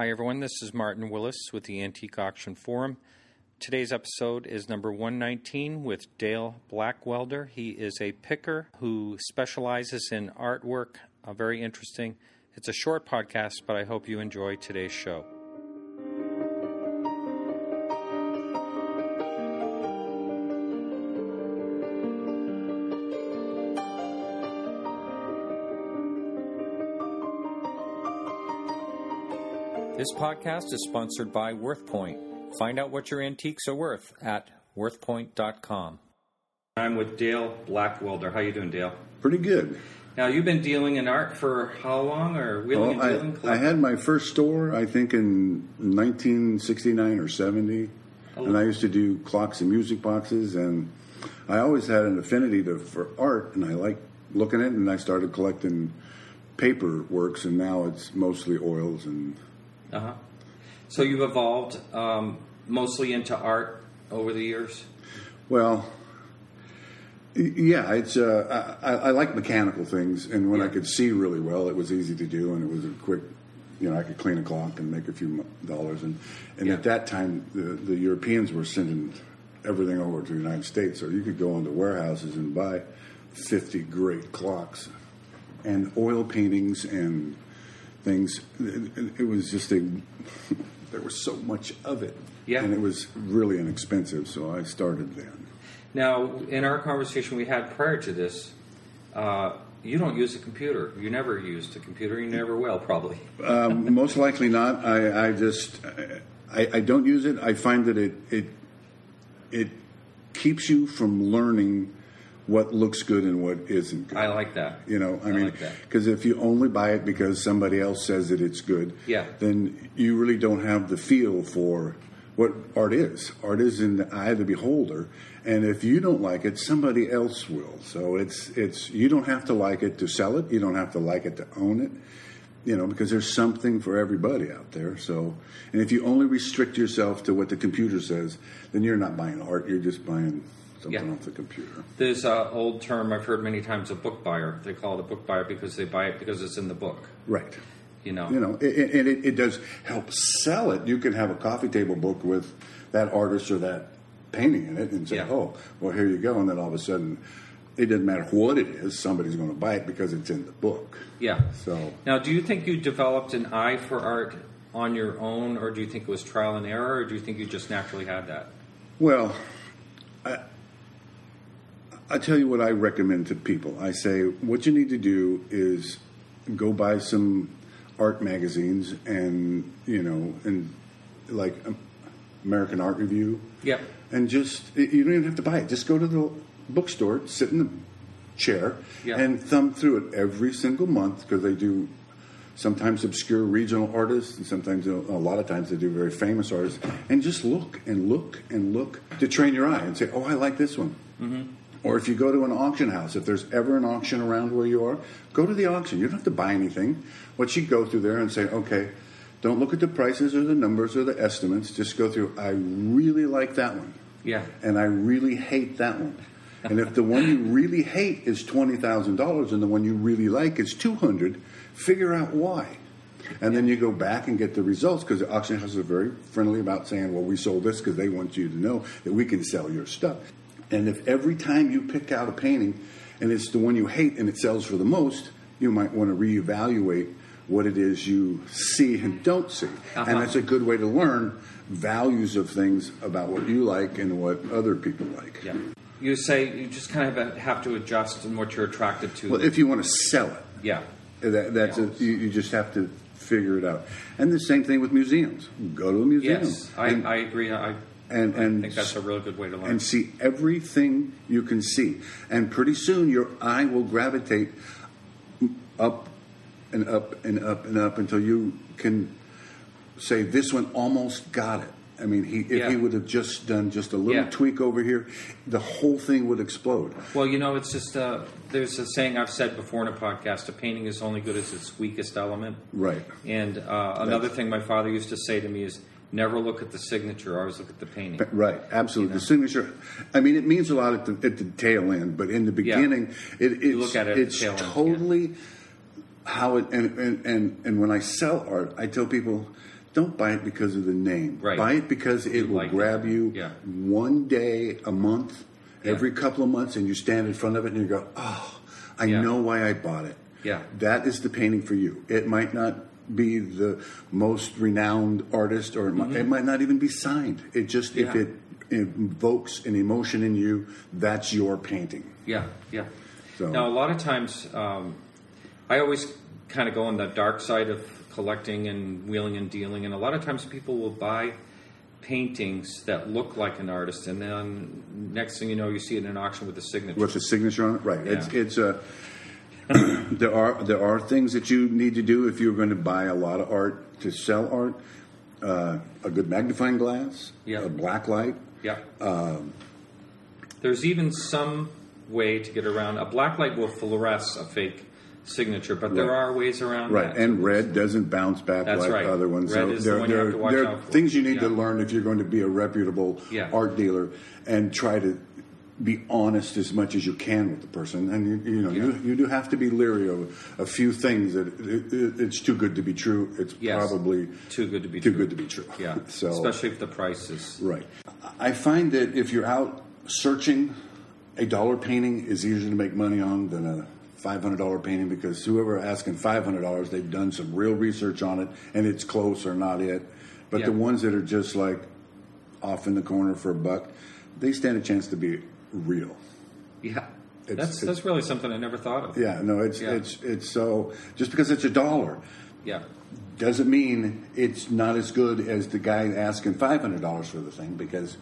Hi, everyone. This is Martin Willis with the Antique Auction Forum. Today's episode is number 119 with Dale Blackwelder. He is a picker who specializes in artwork. Uh, very interesting. It's a short podcast, but I hope you enjoy today's show. This podcast is sponsored by WorthPoint. Find out what your antiques are worth at worthpoint.com. I'm with Dale Blackwelder. How you doing, Dale? Pretty good. Now you've been dealing in art for how long, or wheeling Well, and dealing? I, I had my first store, I think, in 1969 or 70, Oh. and I used to do clocks and music boxes, and I always had an affinity to for art, and I liked looking at it, and I started collecting paper works, and now it's mostly oils and Uh-huh. So you've evolved um, mostly into art over the years. Well, yeah, it's uh, I, I like mechanical things, and when I could see really well, it was easy to do, and it was a quick. You know, I could clean a clock and make a few dollars, and and Yeah. at that time, the, the Europeans were sending everything over to the United States, so you could go into warehouses and buy fifty great clocks, and oil paintings and things. It, it was just a. there was so much of it, Yeah. and it was really inexpensive, so I started then. Now, in our conversation we had prior to this, uh, you don't use a computer. You never used a computer. You never will, probably. Um, most likely not. I, I just I, I don't use it. I find that it it it keeps you from learning what looks good and what isn't good. I like that. You know, I, I mean, like because if you only buy it because somebody else says that it's good, Yeah. then you really don't have the feel for what art is. Art is in the eye of the beholder, and if you don't like it, somebody else will. So it's it's you don't have to like it to sell it. You don't have to like it to own it. You know, because there's something for everybody out there. So, and if you only restrict yourself to what the computer says, then you're not buying art. You're just buying something Yeah. off the computer. There's an old term I've heard many times: a book buyer. They call it a book buyer because they buy it because it's in the book. Right. You know. You know, it- it- and it, it does help sell it. You can have a coffee table book with that artist or that painting in it, and say, Yeah. "Oh, well, here you go." And then all of a sudden, it doesn't matter what it is; somebody's going to buy it because it's in the book. Yeah. So, Now, do you think you developed an eye for art on your own, or do you think it was trial and error, or do you think you just naturally had that? well, I, I tell you what I recommend to people. I say, what you need to do is go buy some art magazines, and you know, and like um, American Art Review. Yep. and just you don't even have to buy it. Just go to the bookstore, sit in the chair, Yeah. and thumb through it every single month because they do sometimes obscure regional artists, and sometimes a lot of times they do very famous artists, and just look and look and look to train your eye and say, "Oh, I like this one." Mm-hmm. Or if you go to an auction house, if there's ever an auction around where you are, go to the auction. You don't have to buy anything. What you go through there and say, okay, don't look at the prices or the numbers or the estimates. Just go through. I really like that one Yeah. and I really hate that one. And if the one you really hate is twenty thousand dollars and the one you really like is two hundred, figure out why. And then you go back and get the results because the auction houses are very friendly about saying, "Well, we sold this because they want you to know that we can sell your stuff." And if every time you pick out a painting and it's the one you hate and it sells for the most, you might want to reevaluate what it is you see and don't see. Uh-huh. And that's a good way to learn values of things about what you like and what other people like. Yeah. You say you just kind of have to adjust in what you're attracted to. Well, if you want to sell it, yeah. that, that's Yeah. a, you, you just have to figure it out. And the same thing with museums. Go to a museum. Yes, I, I agree. I, and, I and think that's a really good way to learn. and see everything you can see. And pretty soon your eye will gravitate up and up and up and up until you can say, This one almost got it. I mean, he, if Yeah. he would have just done just a little Yeah. tweak over here, the whole thing would explode. Well, you know, it's just uh, there's a saying I've said before in a podcast: a painting is only good as its weakest element. Right. And uh, another thing my father used to say to me is, "Never look at the signature; always look at the painting." Right, absolutely. The signature. I mean, it means a lot at the, at the tail end, but in the beginning, it, it's, look at it it's tail end, totally how it. And, and and and when I sell art, I tell people, don't buy it because of the name. Right. Buy it because it will like it. grab you Yeah. one day a month, Yeah. every couple of months, and you stand in front of it and you go, oh, I Yeah. know why I bought it. Yeah. That is the painting for you. It might not be the most renowned artist, or it, might, it might not even be signed. It just, if Mm-hmm. It invokes an emotion in you, that's your painting. Yeah, yeah. So- Now, a lot of times, um, I always kind of go on the dark side of collecting and wheeling and dealing, and a lot of times people will buy paintings that look like an artist, and then next thing you know, you see it in an auction with a signature. with a signature on it. Right. It's it's a. there are there are things that you need to do if you're going to buy a lot of art to sell art. Uh, a good magnifying glass, Yeah. a black light. Yeah. Um, There's even some way to get around. A black light will fluoresce a fake signature, but there Right. are ways around that. Right, that. and red doesn't bounce back That's like right. other ones. Red so is the there, one you there, have to watch there are out for. things you need to learn if you're going to be a reputable Yeah. art dealer and try to be honest as much as you can with the person. And you, you know, you, Yeah. you do have to be leery of a few things that it, it, it's too good to be true. It's Yes. probably Too good to be too true. good to be true. Yeah, so especially if the price is. Right. I find that if you're out searching, a dollar painting is easier to make money on than a $500 painting because whoever asking $500, they've done some real research on it and it's close or not it. But the ones that are just like off in the corner for a buck, they stand a chance to be real. Yeah, It's- that's it's- that's really something I never thought of. Yeah, no, it's Yeah. it's it's so just because it's a dollar Yeah, doesn't mean it's not as good as the guy asking $500 for the thing because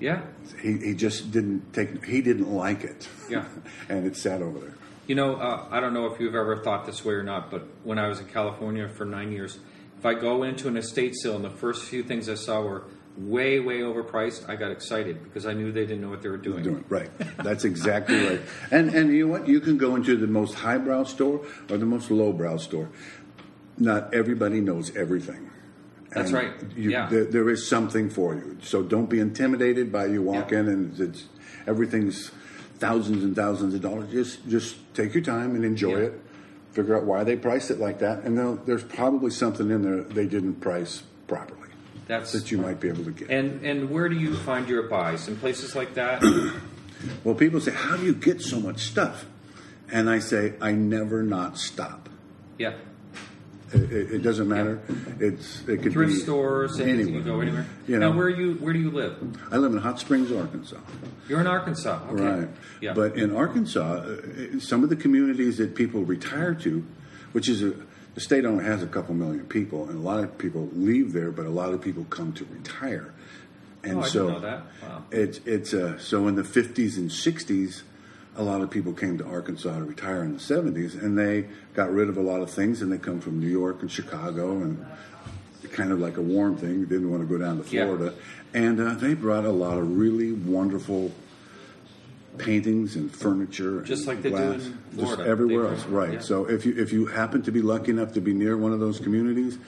yeah. he, he just didn't take he didn't like it Yeah. and it sat over there You know, uh, I don't know if you've ever thought this way or not, but when I was in California for nine years, if I go into an estate sale and the first few things I saw were way, way overpriced, I got excited because I knew they didn't know what they were doing. doing right that's exactly right and and you know what you can go into the most highbrow store or the most lowbrow store not everybody knows everything That's right. you, Yeah. there, there is something for you so don't be intimidated by you walk Yeah. in and it's everything's thousands and thousands of dollars just just take your time and enjoy Yeah. it figure out why they priced it like that and there's probably something in there they didn't price properly That's that you might be able to get And and where do you find your buys in places like that? Well, people say, "How do you get so much stuff?" And I say, "I never not stop. yeah, It, it, it doesn't matter. It's it could thrift be stores. Anywhere. You go anywhere. You now, know. where you where do you live? I live in Hot Springs, Arkansas. You're in Arkansas. Okay. Right. Yeah. But in Arkansas, uh, some of the communities that people retire to, which is a the state only has a couple million people, and a lot of people leave there, but a lot of people come to retire. And Oh, I didn't so know that. Wow. it's it's uh, so in the 50s and 60s, a lot of people came to Arkansas to retire in the 70s, and they got rid of a lot of things, and they come from New York and Chicago, and kind of like a warm thing. They didn't want to go down to Yeah. Florida, and uh, they brought a lot of really wonderful paintings and furniture, Just and like they do glass, in just everywhere else, right? yeah. So if you if you happen to be lucky enough to be near one of those communities,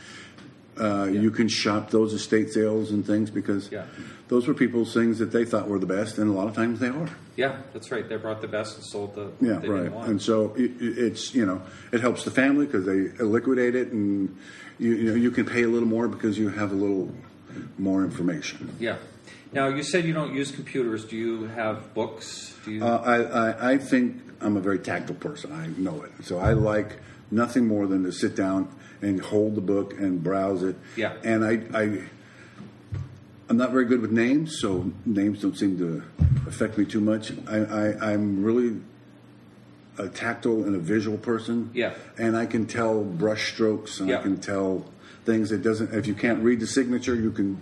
uh, you can shop those estate sales and things because Yeah. those were people's things that they thought were the best, and a lot of times they are. Yeah, that's right. They brought the best and sold the Yeah, they right. And so it, it's you know it helps the family because they liquidate it, and you, you know you can pay a little more because you have a little more information. yeah. Now you said you don't use computers. Do you have books? Do you? Uh, I, I I think I'm a very tactile person. I know it, so I like nothing more than to sit down and hold the book and browse it. Yeah. And I I I'm not very good with names, so names don't seem to affect me too much. I, I I'm really a tactile and a visual person. Yeah. And I can tell brush strokes and Yeah. I can tell things that doesn't. If you can't read the signature, you can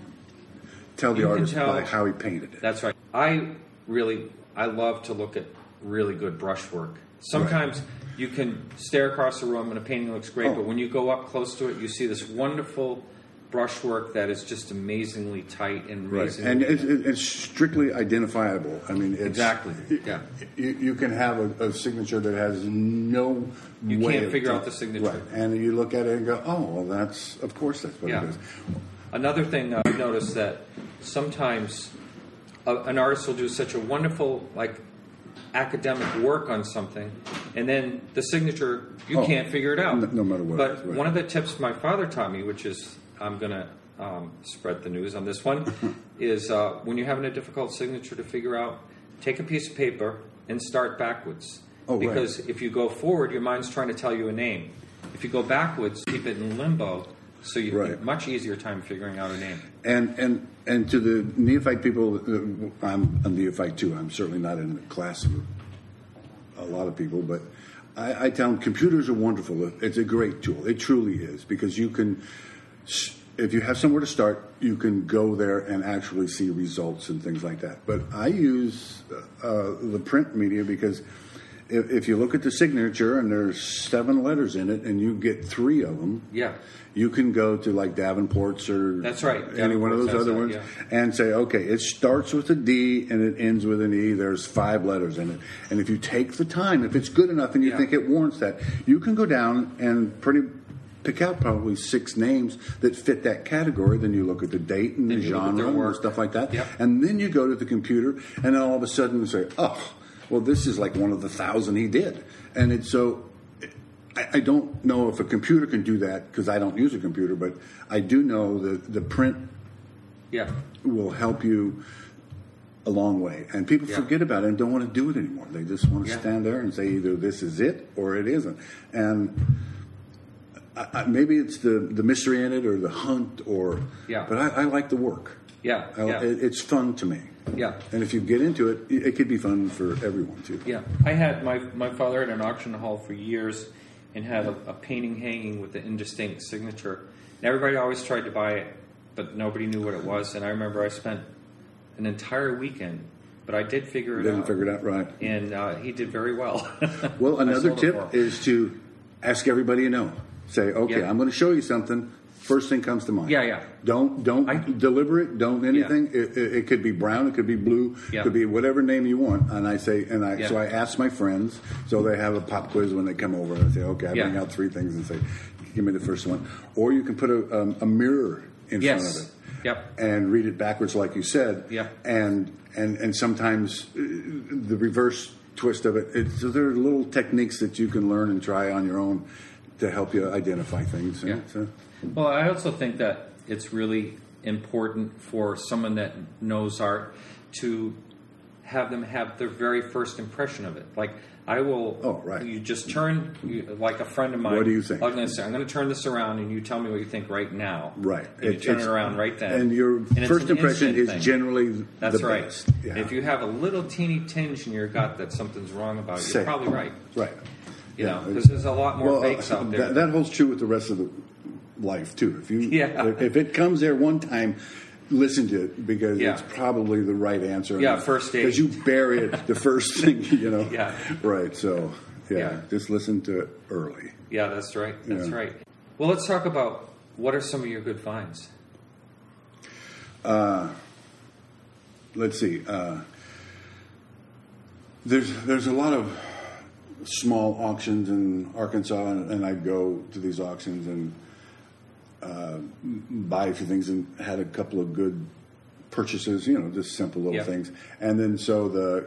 tell the You artist tell- by how he painted it. That's right. I really, I love to look at really good brushwork. Sometimes you can stare across the room and a painting looks great, Oh. but when you go up close to it, you see this wonderful brushwork that is just amazingly tight and Right, and it's, it's strictly identifiable. I mean, it's, Exactly, yeah. You, you can have a, a signature that has no. You can't figure out the signature. right? And you look at it and go, "Oh, well, that's of course that's what Yeah. it is." Another thing I've noticed that sometimes a, an artist will do such a wonderful like academic work on something, and then the signature you Oh, can't figure it out. no- no matter what But right. one of the tips my father taught me, which is I'm going to um, spread the news on this one, is uh, when you're having a difficult signature to figure out, take a piece of paper and start backwards. Oh, right. because if you go forward, your mind's trying to tell you a name. If you go backwards, keep it in limbo, so you Right. have a much easier time figuring out a name. And and and to the neophyte people, uh, I'm a neophyte too. I'm certainly not in the class of a lot of people, but I, I tell them computers are wonderful. It's a great tool. It truly is because you can, if you have somewhere to start, you can go there and actually see results and things like that. But I use uh, the print media because. If, if you look at the signature and there's seven letters in it, and you get three of them, Yeah. you can go to like Davenport's or That's right. any one of those other that, ones, yeah. and say, okay, it starts with a D and it ends with an E. There's five letters in it, and if you take the time, if it's good enough and you Yeah. think it warrants that, you can go down and pretty pick out probably six names that fit that category. Then you look at the date and Then the you look at genre and stuff like that, Yep. and then you go to the computer, and then all of a sudden you say, oh, well, this is like one of the thousand he did, and it's so. I, I don't know if a computer can do that because I don't use a computer, but I do know that the print Yeah. will help you a long way. And people Yeah. forget about it and don't want to do it anymore. They just want to Yeah. stand there and say either this is it or it isn't. And I, I, maybe it's the, the mystery in it or the hunt or. Yeah. But I, I like the work. Yeah. Yeah. it, it's fun to me. Yeah. And if you get into it, it, could be fun for everyone too. Yeah, I had my my father had an auction hall for years, and had a, a painting hanging with the indistinct signature. And everybody always tried to buy it, but nobody knew what it was. And I remember I spent an entire weekend, but I did figure it Didn't out. figure it out right. and uh, he did very well. Well, another tip is to ask everybody you know. Say, okay, Yeah. I'm going to show you something. First thing comes to mind. Yeah, yeah. Don't don't I- deliver it. Don't anything. It, it, it could be brown. It could be blue. Yeah. It could be whatever name you want. And I say, and I Yeah. so I ask my friends. So they have a pop quiz when they come over. And I say, okay, I bring out three things and say, give me the first one. Or you can put a, um, a mirror in front of it Yep. and read it backwards, like you said. Yeah. And and and sometimes uh, the reverse twist of it. so there are little techniques that you can learn and try on your own to help you identify things. Yeah. Well, I also think that it's really important for someone that knows art to have them have their very first impression of it. Like I will. Oh, right. You just turn you, like a friend of mine. What do you think? I'm going to say I'm going to turn this around, and you tell me what you think right now. Right. And you turn it around right then. and your it's first an impression is thing. generally That's the right. best. Yeah. If you have a little teeny tinge in your gut that something's wrong about it, you're it. probably right. right. You Yeah. know, because there's a lot more Well, fakes uh, out there. That, that holds true with the rest of the life too. If you Yeah. if, it comes there one time, listen to it because Yeah. it's probably the right answer. Yeah, first date. Because you bury it the first thing, you know. Yeah. Right. So yeah, Yeah. just listen to it early. Yeah, that's right. That's Yeah. right. Well, let's talk about what are some of your good finds. Uh, let's see. Uh, there's there's a lot of small auctions in Arkansas, and, and I go to these auctions and uh, buy a few things, and had a couple of good purchases. You know, just simple little Yeah. things. And then so the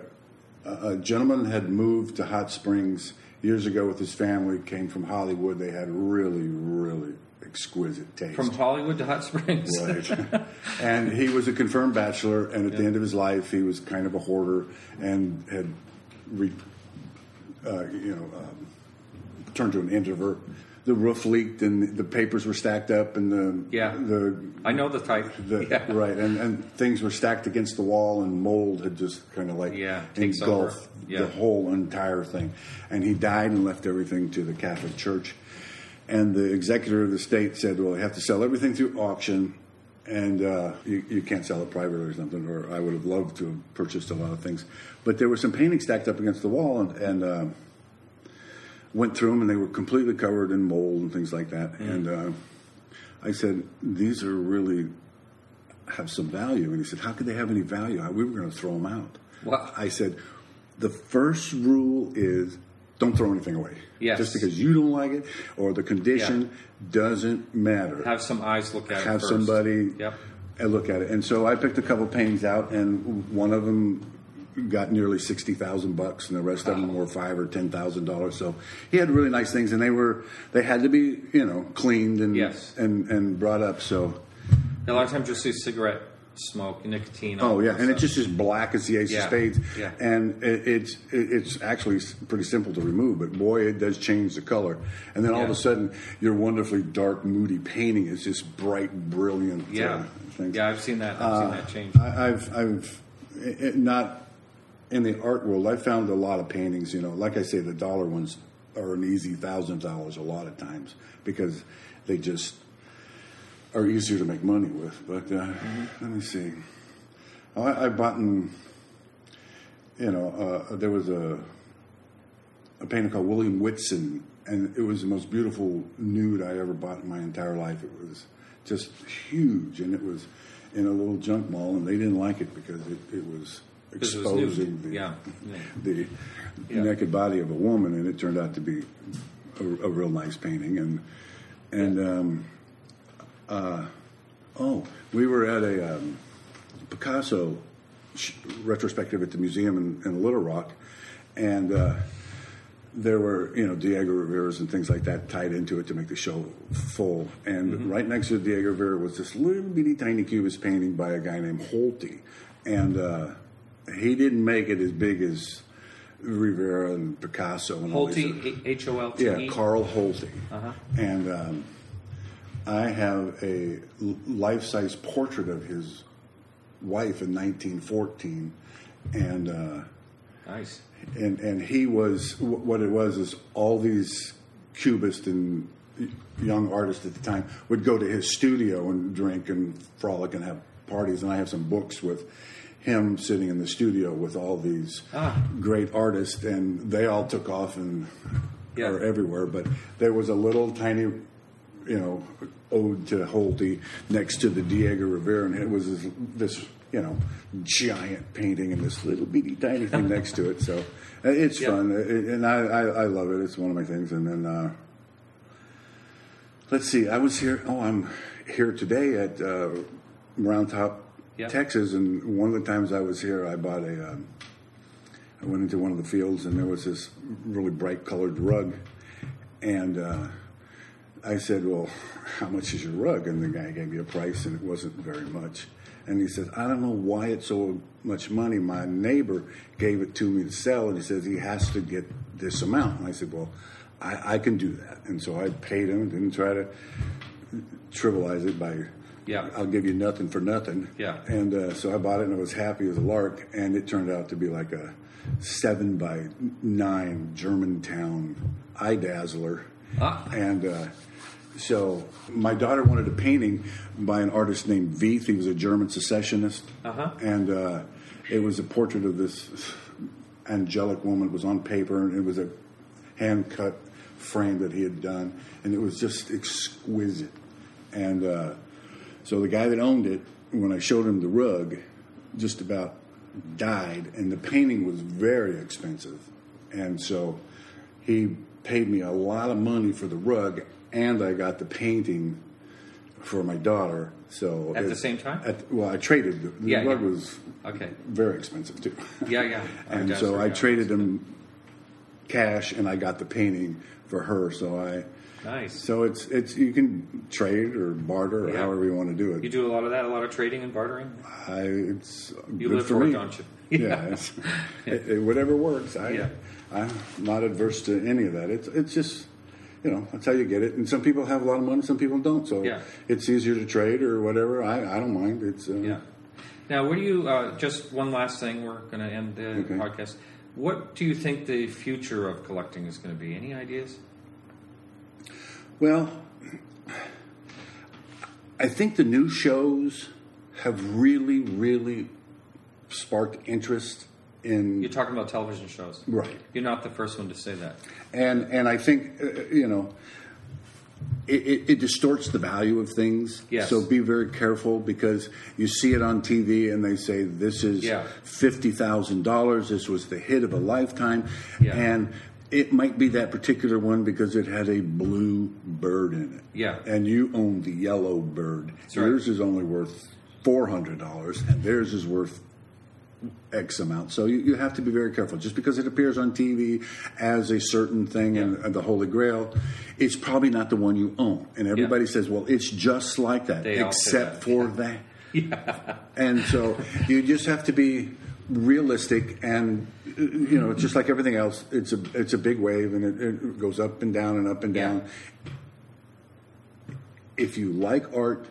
uh, a gentleman had moved to Hot Springs years ago with his family. Came from Hollywood. They had really really exquisite taste. From Hollywood to Hot Springs. Right. and he was a confirmed bachelor, and at the end of his life, he was kind of a hoarder and had, re, uh, you know, um, turned to an introvert. The roof leaked, and the papers were stacked up, and the Yeah. the, I know the type. the yeah. right, and, and things were stacked against the wall, and mold had just kind of like Yeah, engulfed Yeah. the whole entire thing. And he died and left everything to the Catholic Church. And the executor of the state said, "Well, you have to sell everything through auction, and uh, you, you can't sell it privately or something." Or I would have loved to have purchased a lot of things, but there were some paintings stacked up against the wall, and, and uh, went through them, and they were completely covered in mold and things like that. And uh, I said, "These are really have some value." And he said, "How could they have any value? We were going to throw them out." Wow. I said, "The first rule is." Don't throw anything away. Yes. Just because you don't like it or the condition doesn't matter. Have some eyes look at it Have somebody Yep. and look at it. And so I picked a couple paintings out, and one of them got nearly sixty thousand bucks, and the rest of them were five or ten thousand dollars. So he had really nice things, and they were they had to be you know cleaned and Yes. and and brought up. So A lot of times you'll see cigarette smoke, nicotine. Oh yeah, and it's just as black as the ace Yeah, of spades. yeah. And it, it's it, it's actually pretty simple to remove, but boy, it does change the color. And then all of a sudden, your wonderfully dark, moody painting is just bright, brilliant. Uh, yeah, uh, yeah. I've seen that. I've seen uh, that change. I, I've I've it, it- not in the art world. I found a lot of paintings. You know, like I say, the dollar ones are an easy thousand dollars a lot of times because they just are easier to make money with. But uh, let me see. Oh, I, I bought in. You know, uh, there was a a painter called William Whitson, and it was the most beautiful nude I ever bought in my entire life. It was just huge, and it was in a little junk mall, and they didn't like it because it, it was Because it was nude. exposing the, Yeah, yeah. the naked body of a woman, and it turned out to be a, a real nice painting. And and um, uh, oh, we were at a um, Picasso sh- retrospective at the museum in, in Little Rock, and uh, there were you know Diego Rivera's and things like that tied into it to make the show full. And right next to Diego Rivera was this little bitty tiny cubist painting by a guy named Holty, and uh, he didn't make it as big as Rivera and Picasso and Holty, H O L T yeah. Carl Holty. Uh-huh. And um, I have a life size portrait of his wife in 1914. And, uh, Nice. and, and he was, what it was is all these cubists and young artists at the time would go to his studio and drink and frolic and have parties. And I have some books with him sitting in the studio with all these Ah. great artists, and they all took off and Yeah. are everywhere. But there was a little tiny, you know, ode to Holty next to the Diego Rivera, and it was this, this you know, giant painting and this little bitty tiny thing next to it. So uh, it's fun, It- and I, I, I love it. It's one of my things. And then uh, let's see, I was here. Oh, I'm here today at uh, Round Top, Yeah. Texas, and one of the times I was here, I bought a. Um, I went into one of the fields, and there was this really bright colored rug, and uh, I said, "Well, how much is your rug?" And the guy gave me a price, and it wasn't very much. And he says, "I don't know why it's so much money. My neighbor gave it to me to sell, and he says he has to get this amount." And I said, "Well, I, I can do that." And so I paid him. Didn't try to trivialize it by, Yeah. I'll give you nothing for nothing." Yeah. And uh, so I bought it, and I was happy as a lark. And it turned out to be like a seven by nine Germantown eye dazzler. Ah. And uh, so my daughter wanted a painting by an artist named Veith. He was a German secessionist. Uh-huh. And uh, it was a portrait of this angelic woman. It was on paper, and it was a hand cut frame that he had done. And it was just exquisite. And uh, so the guy that owned it, when I showed him the rug, just about died. And the painting was very expensive. And so he paid me a lot of money for the rug, and I got the painting for my daughter. So At the same time? At, well, I traded. The, the Yeah, rug yeah. was Okay. very expensive too. Yeah, yeah. and so I traded him cash, and I got the painting for her. So I. Nice. So it's it's you can trade or barter or Yeah. however you want to do it. You do a lot of that, a lot of trading and bartering. I, it's You good live for it, me. don't you? Yeah, Yeah. it's, it, it- whatever works. I, Yeah. I'm not adverse to any of that. It's it's just you know that's how you get it. And some people have a lot of money, some people don't. So Yeah. it's easier to trade or whatever. I, I don't mind. It's uh, Yeah. Now, what do you? Uh, just one last thing. We're going to end the Okay. podcast. What do you think the future of collecting is going to be? Any ideas? Well, I think the new shows have really, really sparked interest in You're talking about television shows, right. You're not the first one to say that. and and I think uh, you know it, it, it distorts the value of things. Yes. So be very careful because you see it on TV and they say this is Yeah. fifty thousand dollars. This was the hit of a lifetime, Yeah. and it might be that particular one because it had a blue bird in it. Yeah. And you own the yellow bird. right. Yours is only worth four hundred dollars, and theirs is worth X amount. So you, you have to be very careful. Just because it appears on TV as a certain thing and, and the Holy Grail, it's probably not the one you own. And everybody says, well, it's just like that, They except that. for that. Yeah. And so you just have to be realistic and you know, it's just like everything else. It's a it's a big wave and it, it goes up and down and up and Yeah. down. If you like art,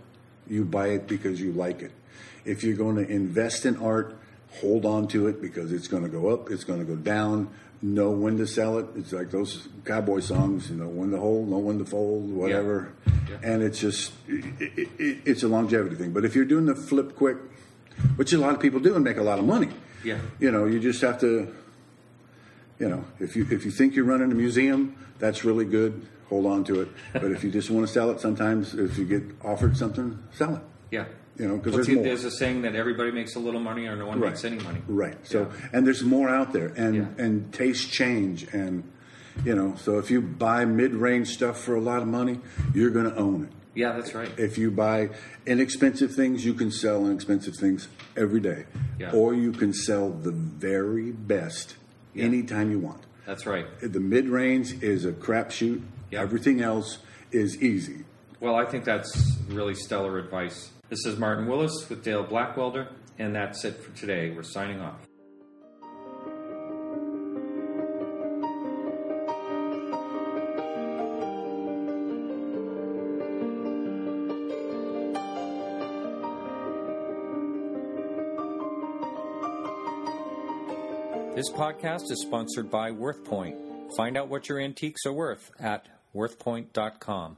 you buy it because you like it. If you're going to invest in art, hold on to it because it's going to go up, it's going to go down. Know when to sell it. It's like those cowboy songs, you know, when to hold, know when to fold, whatever. Yeah. And it's just, it, it, it's a longevity thing. But if you're doing the flip quick, which a lot of people do and make a lot of money, Yeah. you know, you just have to, you know, if you if you think you're running a museum, that's really good. Hold on to it. But if you just want to sell it, sometimes if you get offered something, sell it. Yeah. You know, because Well, there's there's a saying that everybody makes a little money or no one Right. makes any money. Right. So, Yeah. and there's more out there, and Yeah. and tastes change, and you know, so if you buy mid-range stuff for a lot of money, you're going to own it. Yeah, that's right. If you buy inexpensive things, you can sell inexpensive things every day, Yeah. or you can sell the very best Yeah. anytime you want. That's right. The mid-range is a crapshoot. Yeah. Everything else is easy. Well, I think that's really stellar advice. This is Martin Willis with Dale Blackwelder, and that's it for today. We're signing off. This podcast is sponsored by WorthPoint. Find out what your antiques are worth at worthpoint.com.